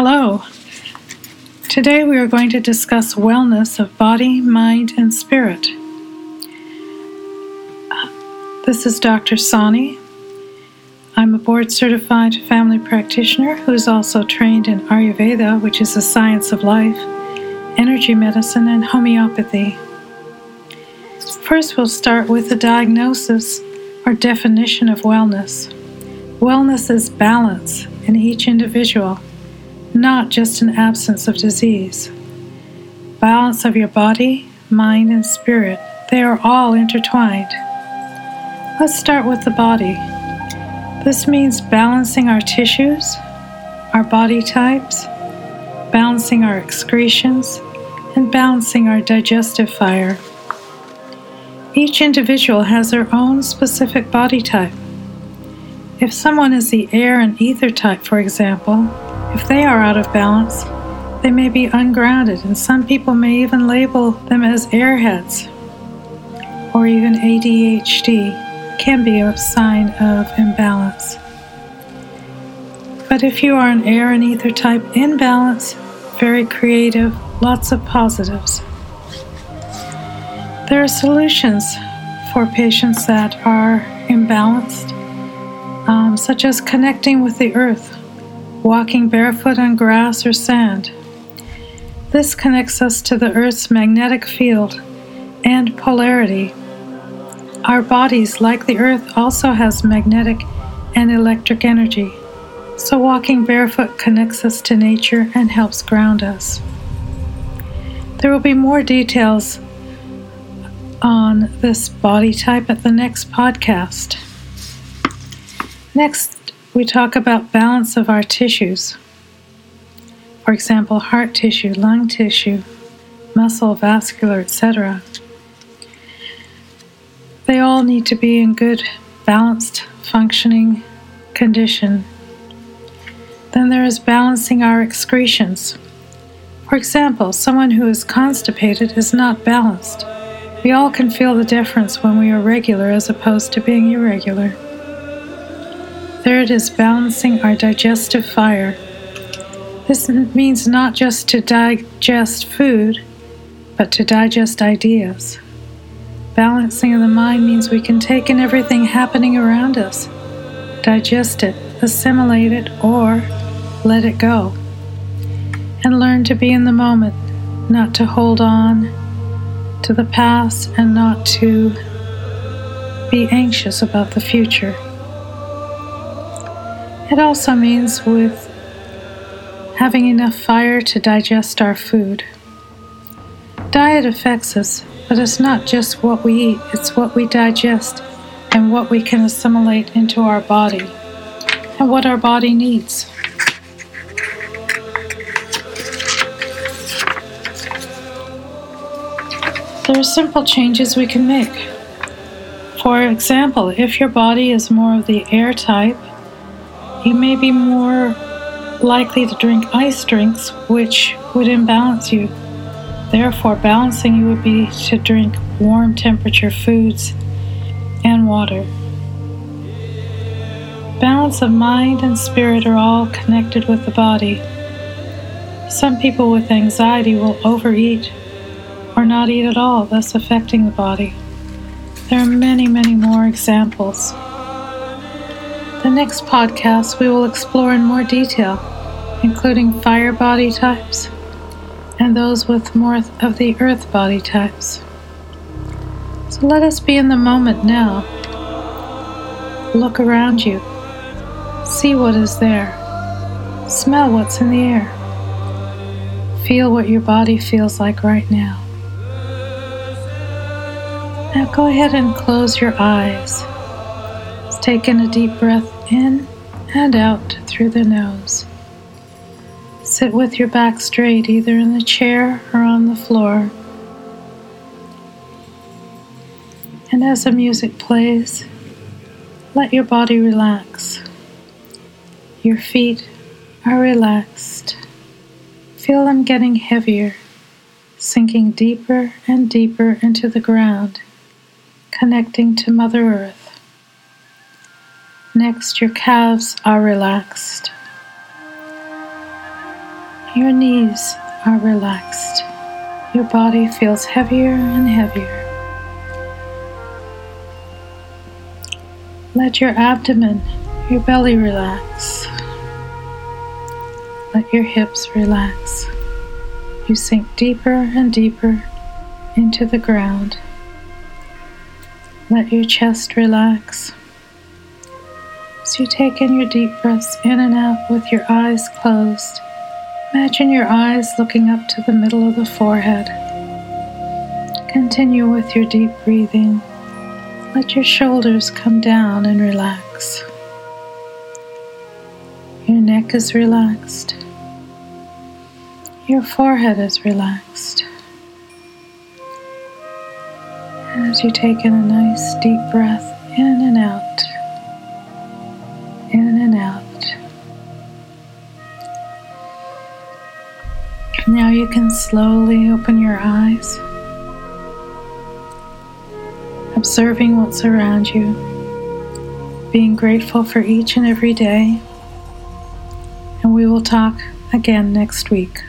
Hello. Today we are going to discuss wellness of body, mind, and spirit. Uh, this is Dr. Sani. I'm a board certified family practitioner who is also trained in Ayurveda, which is the science of life, energy medicine, and homeopathy. First, we'll start with the diagnosis or definition of wellness. Wellness is balance in each individual, not just an absence of disease. Balance of your body, mind, and spirit, they are all intertwined. Let's start with the body. This means balancing our tissues, our body types, balancing our excretions, and balancing our digestive fire. Each individual has their own specific body type. If someone is the air and ether type, for example, if they are out of balance, they may be ungrounded, and some people may even label them as airheads or even ADHD can be a sign of imbalance. But if you are an air and ether type in balance, very creative, lots of positives. There are solutions for patients that are imbalanced um, such as connecting with the earth, walking barefoot on grass or sand. This connects us to the earth's magnetic field and polarity. Our bodies, like the earth, also has magnetic and electric energy, so walking barefoot connects us to nature and helps ground us. There will be more details on this body type at the next podcast. Next, we talk about balance of our tissues. For example, heart tissue, lung tissue, muscle, vascular, etc. They all need to be in good, balanced, functioning condition. Then there is balancing our excretions. For example, someone who is constipated is not balanced. We all can feel the difference when we are regular as opposed to being irregular. Third is balancing our digestive fire. This means not just to digest food, but to digest ideas. Balancing of the mind means we can take in everything happening around us, digest it, assimilate it, or let it go. And learn to be in the moment, not to hold on to the past and not to be anxious about the future. It also means with having enough fire to digest our food. Diet affects us, but it's not just what we eat, it's what we digest and what we can assimilate into our body and what our body needs. There are simple changes we can make. For example, if your body is more of the air type, you may be more likely to drink ice drinks, which would imbalance you. Therefore, balancing you would be to drink warm temperature foods and water. Balance of mind and spirit are all connected with the body. Some people with anxiety will overeat or not eat at all, thus affecting the body. There are many, many more examples. The next podcast, we will explore in more detail, including fire body types and those with more of the earth body types. So let us be in the moment now. Look around you, see what is there, smell what's in the air, feel what your body feels like right now. Now go ahead and close your eyes. Take in a deep breath in and out through the nose. Sit with your back straight, either in the chair or on the floor. And as the music plays, let your body relax. Your feet are relaxed. Feel them getting heavier, sinking deeper and deeper into the ground, connecting to Mother Earth. Next, your calves are relaxed. Your knees are relaxed. Your body feels heavier and heavier. Let your abdomen, your belly relax. Let your hips relax. You sink deeper and deeper into the ground. Let your chest relax. As you take in your deep breaths in and out with your eyes closed, imagine your eyes looking up to the middle of the forehead. Continue with your deep breathing. Let your shoulders come down and relax. Your neck is relaxed. Your forehead is relaxed. As you take in a nice deep breath in and out, you can slowly open your eyes, observing what's around you, being grateful for each and every day. And we will talk again next week.